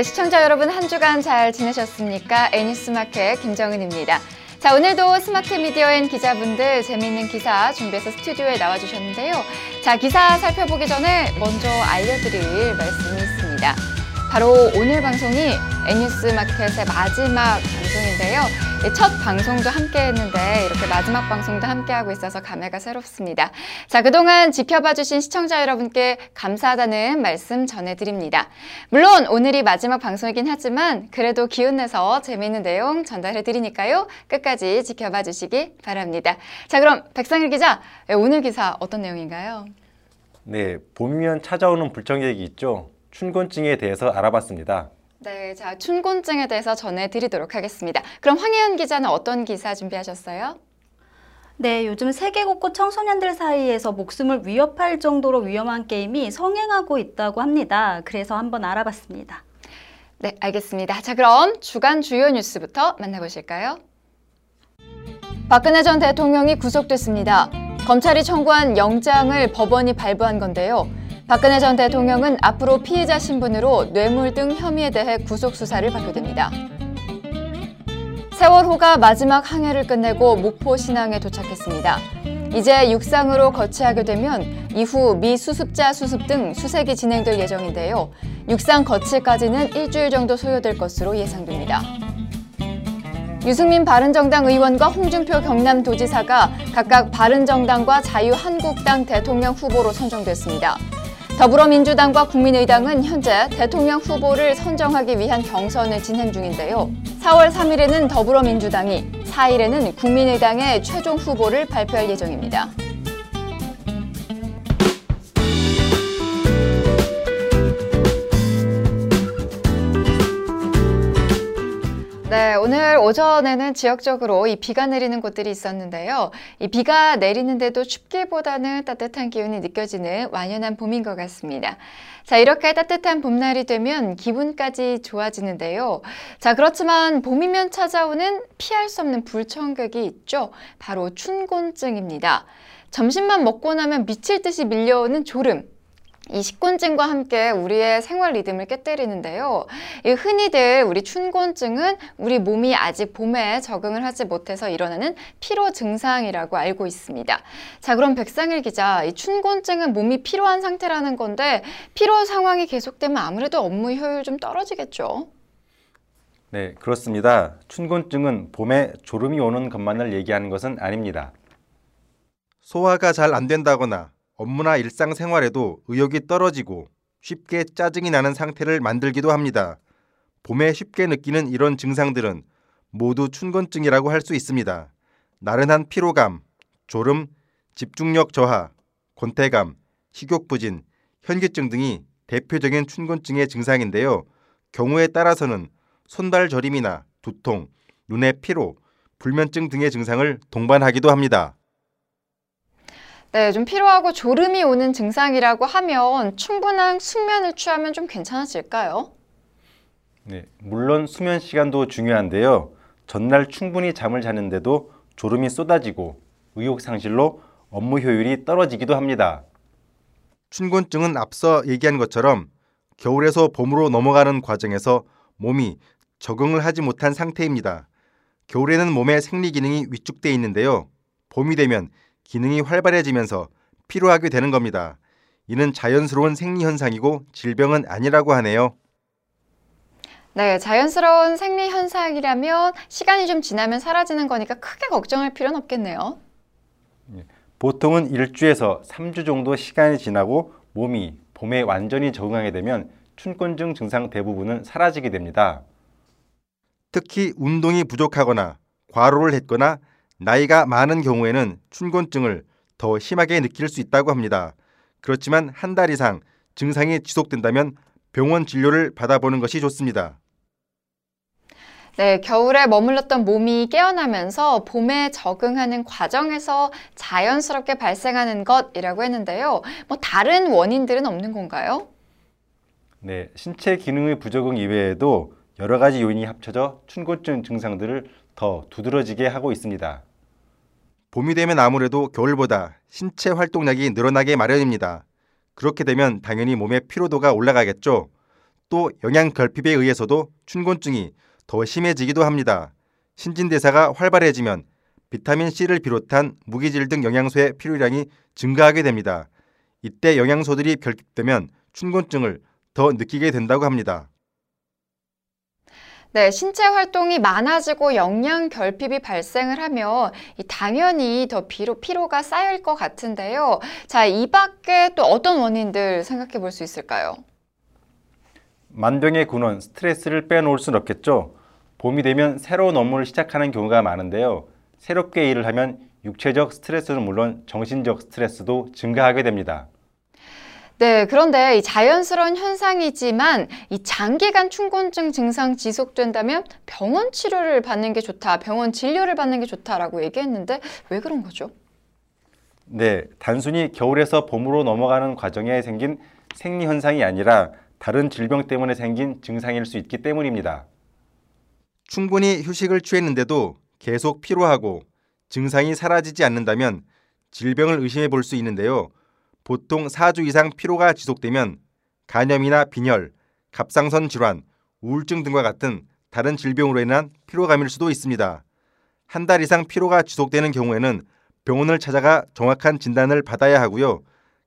네, 시청자 여러분 한 주간 잘 지내셨습니까? 애니스마켓 김정은입니다. 자, 오늘도 스마트 미디어엔 기자분들 재미있는 기사 준비해서 스튜디오에 나와주셨는데요. 자, 기사 살펴보기 전에 먼저 알려드릴 말씀이 있습니다. 바로 오늘 방송이 애니스마켓의 마지막 방송인데요. 첫 방송도 함께 했는데 이렇게 마지막 방송도 함께 하고 있어서 감회가 새롭습니다. 자, 그동안 지켜봐 주신 시청자 여러분께 감사하다는 말씀 전해드립니다. 물론 오늘이 마지막 방송이긴 하지만 그래도 기운내서 재미있는 내용 전달해 드리니까요. 끝까지 지켜봐 주시기 바랍니다. 자, 그럼 백상일 기자, 오늘 기사 어떤 내용인가요? 네, 봄이면 찾아오는 불청객이 있죠. 춘곤증에 대해서 알아봤습니다. 네, 자 춘곤증에 대해서 전해드리도록 하겠습니다. 그럼 황혜연 기자는 어떤 기사 준비하셨어요? 네, 요즘 세계 곳곳 청소년들 사이에서 목숨을 위협할 정도로 위험한 게임이 성행하고 있다고 합니다. 그래서 한번 알아봤습니다. 네, 알겠습니다. 자, 그럼 주간 주요 뉴스부터 만나보실까요? 박근혜 전 대통령이 구속됐습니다. 검찰이 청구한 영장을 법원이 발부한 건데요. 박근혜 전 대통령은 앞으로 피해자 신분으로 뇌물 등 혐의에 대해 구속 수사를 받게 됩니다. 세월호가 마지막 항해를 끝내고 목포 신항에 도착했습니다. 이제 육상으로 거치하게 되면 이후 미 수습자 수습 등 수색이 진행될 예정인데요. 육상 거치까지는 일주일 정도 소요될 것으로 예상됩니다. 유승민 바른정당 의원과 홍준표 경남도지사가 각각 바른정당과 자유한국당 대통령 후보로 선정됐습니다. 더불어민주당과 국민의당은 현재 대통령 후보를 선정하기 위한 경선을 진행 중인데요. 4월 3일에는 더불어민주당이, 4일에는 국민의당의 최종 후보를 발표할 예정입니다. 오전에는 지역적으로 이 비가 내리는 곳들이 있었는데요. 이 비가 내리는데도 춥기보다는 따뜻한 기운이 느껴지는 완연한 봄인 것 같습니다. 자, 이렇게 따뜻한 봄날이 되면 기분까지 좋아지는데요. 자, 그렇지만 봄이면 찾아오는 피할 수 없는 불청객이 있죠. 바로 춘곤증입니다. 점심만 먹고 나면 미칠 듯이 밀려오는 졸음. 이 식곤증과 함께 우리의 생활 리듬을 깨뜨리는데요. 흔히들 우리 춘곤증은 우리 몸이 아직 봄에 적응을 하지 못해서 일어나는 피로 증상이라고 알고 있습니다. 자, 그럼 백상일 기자, 이 춘곤증은 몸이 피로한 상태라는 건데 피로 상황이 계속되면 아무래도 업무 효율 좀 떨어지겠죠? 네, 그렇습니다. 춘곤증은 봄에 졸음이 오는 것만을 얘기하는 것은 아닙니다. 소화가 잘 안 된다거나 업무나 일상생활에도 의욕이 떨어지고 쉽게 짜증이 나는 상태를 만들기도 합니다. 봄에 쉽게 느끼는 이런 증상들은 모두 춘곤증이라고 할 수 있습니다. 나른한 피로감, 졸음, 집중력 저하, 권태감, 식욕부진, 현기증 등이 대표적인 춘곤증의 증상인데요. 경우에 따라서는 손발 저림이나 두통, 눈의 피로, 불면증 등의 증상을 동반하기도 합니다. 네, 좀 피로하고 졸음이 오는 증상이라고 하면 충분한 숙면을 취하면 좀 괜찮아질까요? 네, 물론 수면 시간도 중요한데요. 전날 충분히 잠을 자는데도 졸음이 쏟아지고 의욕 상실로 업무 효율이 떨어지기도 합니다. 춘곤증은 앞서 얘기한 것처럼 겨울에서 봄으로 넘어가는 과정에서 몸이 적응을 하지 못한 상태입니다. 겨울에는 몸의 생리 기능이 위축돼 있는데요. 봄이 되면 기능이 활발해지면서 피로하게 되는 겁니다. 이는 자연스러운 생리 현상이고 질병은 아니라고 하네요. 네, 자연스러운 생리 현상이라면 시간이 좀 지나면 사라지는 거니까 크게 걱정할 필요는 없겠네요. 예, 보통은 1주에서 3주 정도 시간이 지나고 몸이 봄에 완전히 적응하게 되면 춘곤증 증상 대부분은 사라지게 됩니다. 특히 운동이 부족하거나 과로를 했거나 나이가 많은 경우에는 춘곤증을 더 심하게 느낄 수 있다고 합니다. 그렇지만 한 달 이상 증상이 지속된다면 병원 진료를 받아보는 것이 좋습니다. 네, 겨울에 머물렀던 몸이 깨어나면서 봄에 적응하는 과정에서 자연스럽게 발생하는 것이라고 했는데요. 뭐 다른 원인들은 없는 건가요? 네, 신체 기능의 부적응 이외에도 여러 가지 요인이 합쳐져 춘곤증 증상들을 더 두드러지게 하고 있습니다. 봄이 되면 아무래도 겨울보다 신체 활동량이 늘어나게 마련입니다. 그렇게 되면 당연히 몸의 피로도가 올라가겠죠. 또 영양 결핍에 의해서도 춘곤증이 더 심해지기도 합니다. 신진대사가 활발해지면 비타민 C를 비롯한 무기질 등 영양소의 필요량이 증가하게 됩니다. 이때 영양소들이 결핍되면 춘곤증을 더 느끼게 된다고 합니다. 네, 신체 활동이 많아지고 영양 결핍이 발생을 하면 이 당연히 더 피로, 피로가 쌓일 것 같은데요. 자, 이 밖에 또 어떤 원인들 생각해 볼 수 있을까요? 만병의 근원, 스트레스를 빼놓을 순 없겠죠. 봄이 되면 새로운 업무를 시작하는 경우가 많은데요. 새롭게 일을 하면 육체적 스트레스는 물론 정신적 스트레스도 증가하게 됩니다. 네, 그런데 이 자연스러운 현상이지만 이 장기간 춘곤증 증상 지속된다면 병원 치료를 받는 게 좋다, 병원 진료를 받는 게 좋다라고 얘기했는데 왜 그런 거죠? 네, 단순히 겨울에서 봄으로 넘어가는 과정에 생긴 생리 현상이 아니라 다른 질병 때문에 생긴 증상일 수 있기 때문입니다. 충분히 휴식을 취했는데도 계속 피로하고 증상이 사라지지 않는다면 질병을 의심해 볼 수 있는데요. 보통 4주 이상 피로가 지속되면 간염이나 빈혈, 갑상선 질환, 우울증 등과 같은 다른 질병으로 인한 피로감일 수도 있습니다. 한 달 이상 피로가 지속되는 경우에는 병원을 찾아가 정확한 진단을 받아야 하고요.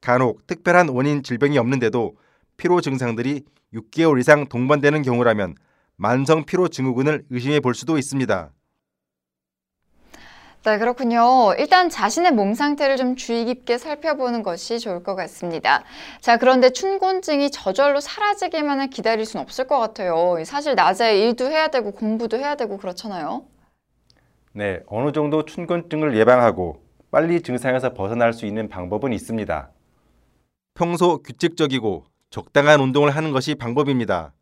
간혹 특별한 원인 질병이 없는데도 피로 증상들이 6개월 이상 동반되는 경우라면 만성 피로 증후군을 의심해 볼 수도 있습니다. 네, 그렇군요. 일단 자신의 몸 상태를 좀 주의 깊게 살펴보는 것이 좋을 것 같습니다. 자, 그런데 춘곤증이 저절로 사라지기만을 기다릴 수는 없을 것 같아요. 사실 낮에 일도 해야 되고 공부도 해야 되고 그렇잖아요. 네, 어느 정도 춘곤증을 예방하고 빨리 증상에서 벗어날 수 있는 방법은 있습니다. 평소 규칙적이고 적당한 운동을 하는 것이 방법입니다.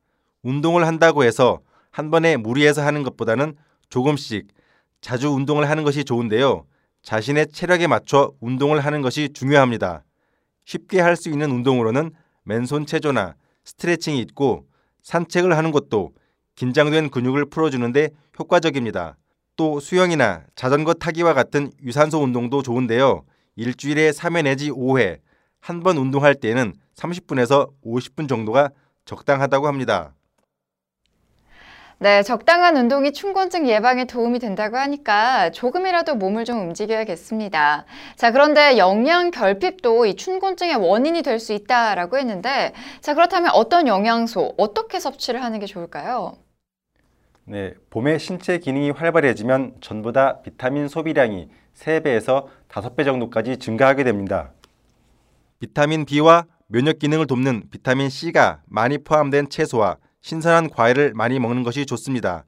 운동을 한다고 해서 한 번에 무리해서 하는 것보다는 조금씩 자주 운동을 하는 것이 좋은데요. 자신의 체력에 맞춰 운동을 하는 것이 중요합니다. 쉽게 할 수 있는 운동으로는 맨손 체조나 스트레칭이 있고 산책을 하는 것도 긴장된 근육을 풀어주는데 효과적입니다. 또 수영이나 자전거 타기와 같은 유산소 운동도 좋은데요. 일주일에 3회 내지 5회, 한 번 운동할 때에는 30분에서 50분 정도가 적당하다고 합니다. 네, 적당한 운동이 춘곤증 예방에 도움이 된다고 하니까 조금이라도 몸을 좀 움직여야겠습니다. 자, 그런데 영양 결핍도 이 춘곤증의 원인이 될 수 있다라고 했는데, 자, 그렇다면 어떤 영양소, 어떻게 섭취를 하는 게 좋을까요? 네, 봄에 신체 기능이 활발해지면 전보다 비타민 소비량이 3배에서 5배 정도까지 증가하게 됩니다. 비타민 B와 면역 기능을 돕는 비타민 C가 많이 포함된 채소와 신선한 과일을 많이 먹는 것이 좋습니다.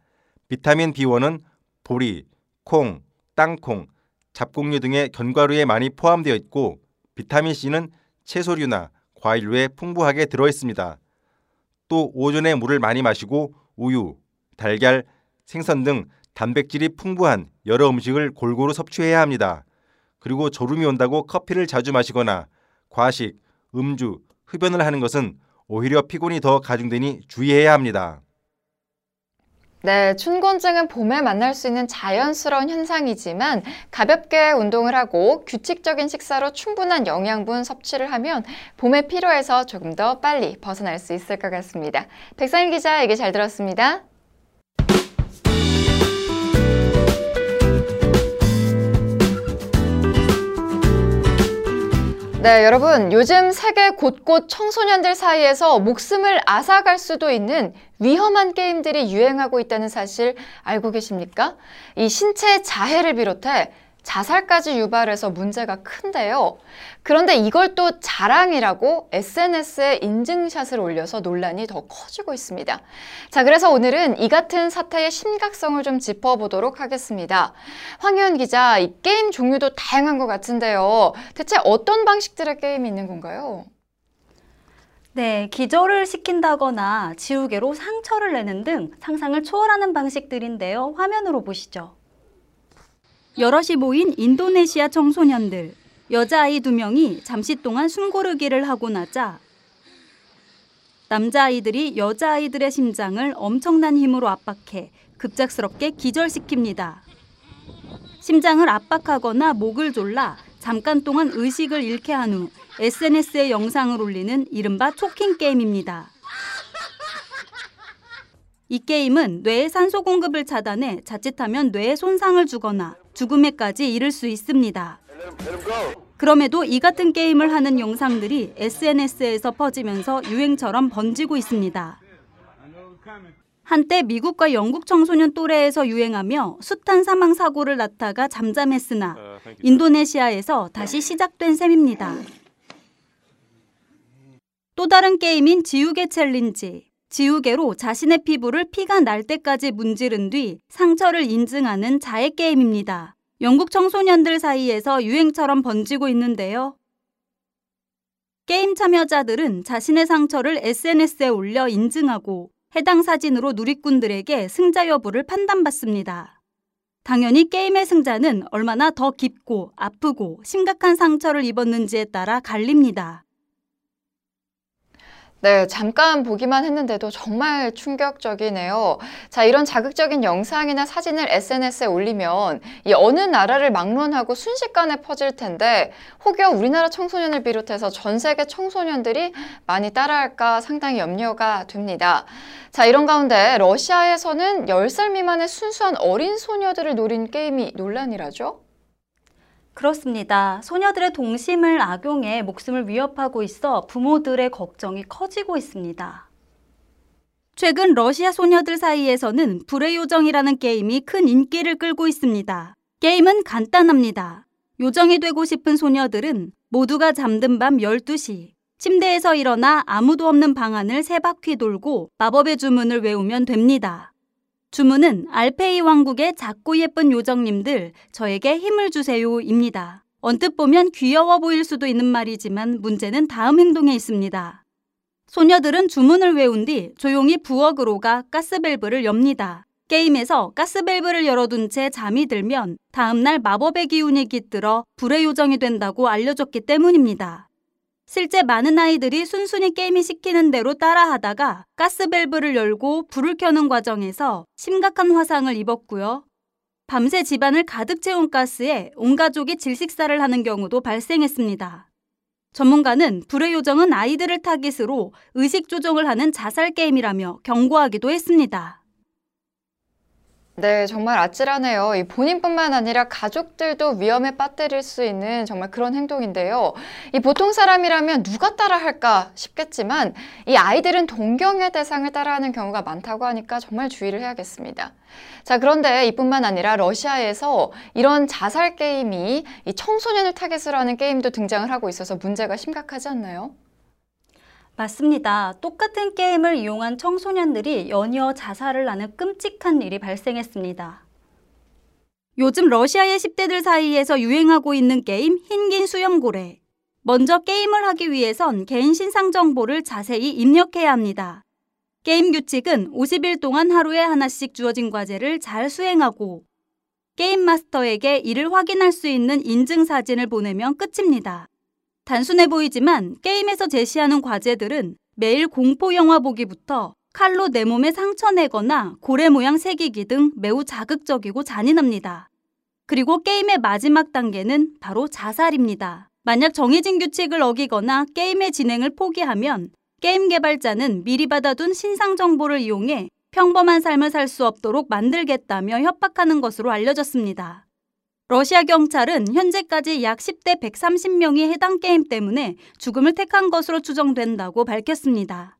비타민 B1은 보리, 콩, 땅콩, 잡곡류 등의 견과류에 많이 포함되어 있고 비타민 C는 채소류나 과일류에 풍부하게 들어 있습니다. 또 오전에 물을 많이 마시고 우유, 달걀, 생선 등 단백질이 풍부한 여러 음식을 골고루 섭취해야 합니다. 그리고 졸음이 온다고 커피를 자주 마시거나 과식, 음주, 흡연을 하는 것은 오히려 피곤이 더 가중되니 주의해야 합니다. 네, 춘곤증은 봄에 만날 수 있는 자연스러운 현상이지만 가볍게 운동을 하고 규칙적인 식사로 충분한 영양분 섭취를 하면 봄의 피로에서 조금 더 빨리 벗어날 수 있을 것 같습니다. 백상일 기자 얘기 잘 들었습니다. 네, 여러분, 요즘 세계 곳곳 청소년들 사이에서 목숨을 앗아갈 수도 있는 위험한 게임들이 유행하고 있다는 사실 알고 계십니까? 이 신체 자해를 비롯해 자살까지 유발해서 문제가 큰데요. 그런데 이걸 또 자랑이라고 SNS에 인증샷을 올려서 논란이 더 커지고 있습니다. 자, 그래서 오늘은 이 같은 사태의 심각성을 좀 짚어보도록 하겠습니다. 황현 기자, 이 게임 종류도 다양한 것 같은데요. 대체 어떤 방식들의 게임이 있는 건가요? 네, 기절을 시킨다거나 지우개로 상처를 내는 등 상상을 초월하는 방식들인데요. 화면으로 보시죠. 여럿이 모인 인도네시아 청소년들. 여자아이 두 명이 잠시 동안 숨고르기를 하고 나자 남자아이들이 여자아이들의 심장을 엄청난 힘으로 압박해 급작스럽게 기절시킵니다. 심장을 압박하거나 목을 졸라 잠깐 동안 의식을 잃게 한 후 SNS에 영상을 올리는 이른바 초킹 게임입니다. 이 게임은 뇌의 산소 공급을 차단해 자칫하면 뇌에 손상을 주거나 죽음에까지 이를 수 있습니다. 그럼에도 이 같은 게임을 하는 영상들이 SNS에서 퍼지면서 유행처럼 번지고 있습니다. 한때 미국과 영국 청소년 또래에서 유행하며 숱한 사망 사고를 낳다가 잠잠했으나 인도네시아에서 다시 시작된 셈입니다. 또 다른 게임인 지우개 챌린지. 지우개로 자신의 피부를 피가 날 때까지 문지른 뒤 상처를 인증하는 자해 게임입니다. 영국 청소년들 사이에서 유행처럼 번지고 있는데요. 게임 참여자들은 자신의 상처를 SNS에 올려 인증하고 해당 사진으로 누리꾼들에게 승자 여부를 판단받습니다. 당연히 게임의 승자는 얼마나 더 깊고 아프고 심각한 상처를 입었는지에 따라 갈립니다. 네, 잠깐 보기만 했는데도 정말 충격적이네요. 자, 이런 자극적인 영상이나 사진을 SNS에 올리면 이 어느 나라를 막론하고 순식간에 퍼질 텐데 혹여 우리나라 청소년을 비롯해서 전 세계 청소년들이 많이 따라할까 상당히 염려가 됩니다. 자, 이런 가운데 러시아에서는 10살 미만의 순수한 어린 소녀들을 노린 게임이 논란이라죠? 그렇습니다. 소녀들의 동심을 악용해 목숨을 위협하고 있어 부모들의 걱정이 커지고 있습니다. 최근 러시아 소녀들 사이에서는 불의 요정이라는 게임이 큰 인기를 끌고 있습니다. 게임은 간단합니다. 요정이 되고 싶은 소녀들은 모두가 잠든 밤 12시 침대에서 일어나 아무도 없는 방 안을 세 바퀴 돌고 마법의 주문을 외우면 됩니다. 주문은 알페이 왕국의 작고 예쁜 요정님들 저에게 힘을 주세요입니다. 언뜻 보면 귀여워 보일 수도 있는 말이지만 문제는 다음 행동에 있습니다. 소녀들은 주문을 외운 뒤 조용히 부엌으로 가 가스밸브를 엽니다. 게임에서 가스밸브를 열어둔 채 잠이 들면 다음날 마법의 기운이 깃들어 불의 요정이 된다고 알려줬기 때문입니다. 실제 많은 아이들이 순순히 게임이 시키는 대로 따라하다가 가스밸브를 열고 불을 켜는 과정에서 심각한 화상을 입었고요. 밤새 집안을 가득 채운 가스에 온 가족이 질식사를 하는 경우도 발생했습니다. 전문가는 불의 요정은 아이들을 타깃으로 의식 조종을 하는 자살 게임이라며 경고하기도 했습니다. 네, 정말 아찔하네요. 이 본인뿐만 아니라 가족들도 위험에 빠뜨릴 수 있는 정말 그런 행동인데요. 이 보통 사람이라면 누가 따라할까 싶겠지만 이 아이들은 동경의 대상을 따라하는 경우가 많다고 하니까 정말 주의를 해야겠습니다. 자, 그런데 이뿐만 아니라 러시아에서 이런 자살 게임이 이 청소년을 타겟으로 하는 게임도 등장을 하고 있어서 문제가 심각하지 않나요? 맞습니다. 똑같은 게임을 이용한 청소년들이 연이어 자살을 하는 끔찍한 일이 발생했습니다. 요즘 러시아의 10대들 사이에서 유행하고 있는 게임 흰긴 수염고래. 먼저 게임을 하기 위해선 개인 신상 정보를 자세히 입력해야 합니다. 게임 규칙은 50일 동안 하루에 하나씩 주어진 과제를 잘 수행하고 게임 마스터에게 이를 확인할 수 있는 인증 사진을 보내면 끝입니다. 단순해 보이지만 게임에서 제시하는 과제들은 매일 공포 영화 보기부터 칼로 내 몸에 상처 내거나 고래 모양 새기기 등 매우 자극적이고 잔인합니다. 그리고 게임의 마지막 단계는 바로 자살입니다. 만약 정해진 규칙을 어기거나 게임의 진행을 포기하면 게임 개발자는 미리 받아둔 신상 정보를 이용해 평범한 삶을 살 수 없도록 만들겠다며 협박하는 것으로 알려졌습니다. 러시아 경찰은 현재까지 약 10대 130명이 해당 게임 때문에 죽음을 택한 것으로 추정된다고 밝혔습니다.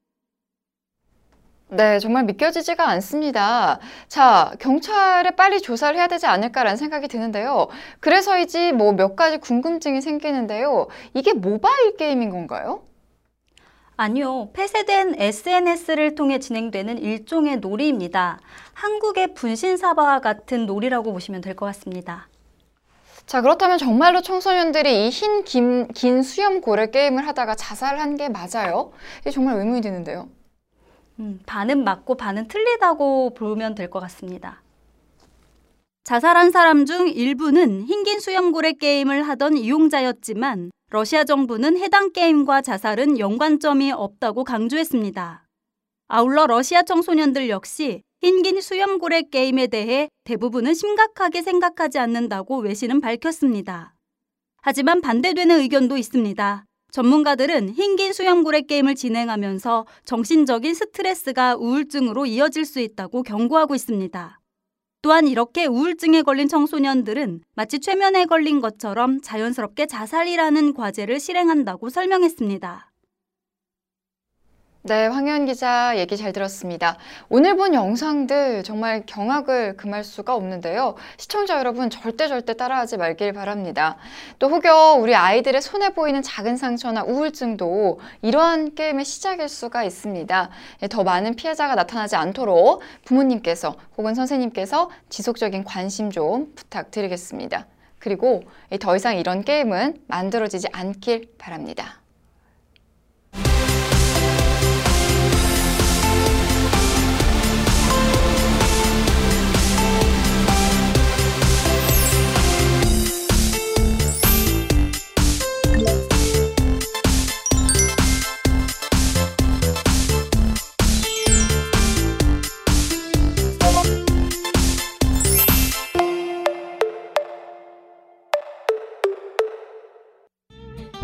네, 정말 믿겨지지가 않습니다. 자, 경찰에 빨리 조사를 해야 되지 않을까라는 생각이 드는데요. 그래서이지 뭐 몇 가지 궁금증이 생기는데요. 이게 모바일 게임인 건가요? 아니요. 폐쇄된 SNS를 통해 진행되는 일종의 놀이입니다. 한국의 분신사바와 같은 놀이라고 보시면 될 것 같습니다. 자, 그렇다면 정말로 청소년들이 이 흰, 긴, 긴 수염 고래 게임을 하다가 자살한 게 맞아요? 이게 정말 의문이 드는데요. 음, 반은 맞고 반은 틀리다고 보면 될 것 같습니다. 자살한 사람 중 일부는 흰긴 수염고래 게임을 하던 이용자였지만 러시아 정부는 해당 게임과 자살은 연관점이 없다고 강조했습니다. 아울러 러시아 청소년들 역시 흰긴 수염고래 게임에 대해 대부분은 심각하게 생각하지 않는다고 외신은 밝혔습니다. 하지만 반대되는 의견도 있습니다. 전문가들은 흰긴 수염고래 게임을 진행하면서 정신적인 스트레스가 우울증으로 이어질 수 있다고 경고하고 있습니다. 또한 이렇게 우울증에 걸린 청소년들은 마치 최면에 걸린 것처럼 자연스럽게 자살이라는 과제를 실행한다고 설명했습니다. 네, 황현 기자 얘기 잘 들었습니다. 오늘 본 영상들 정말 경악을 금할 수가 없는데요. 시청자 여러분 절대 절대 따라하지 말길 바랍니다. 또 혹여 우리 아이들의 손에 보이는 작은 상처나 우울증도 이러한 게임의 시작일 수가 있습니다. 예, 더 많은 피해자가 나타나지 않도록 부모님께서 혹은 선생님께서 지속적인 관심 좀 부탁드리겠습니다. 그리고 더 이상 이런 게임은 만들어지지 않길 바랍니다.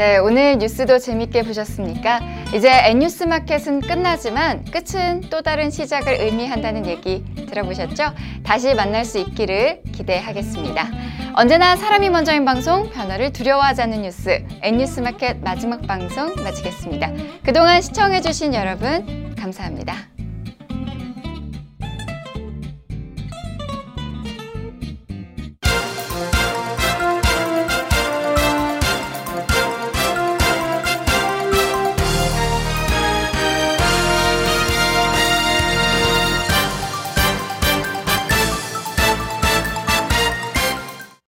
네, 오늘 뉴스도 재밌게 보셨습니까? 이제 N뉴스 마켓은 끝나지만 끝은 또 다른 시작을 의미한다는 얘기 들어보셨죠? 다시 만날 수 있기를 기대하겠습니다. 언제나 사람이 먼저인 방송, 변화를 두려워하지 않는 뉴스, N뉴스 마켓 마지막 방송 마치겠습니다. 그동안 시청해주신 여러분, 감사합니다.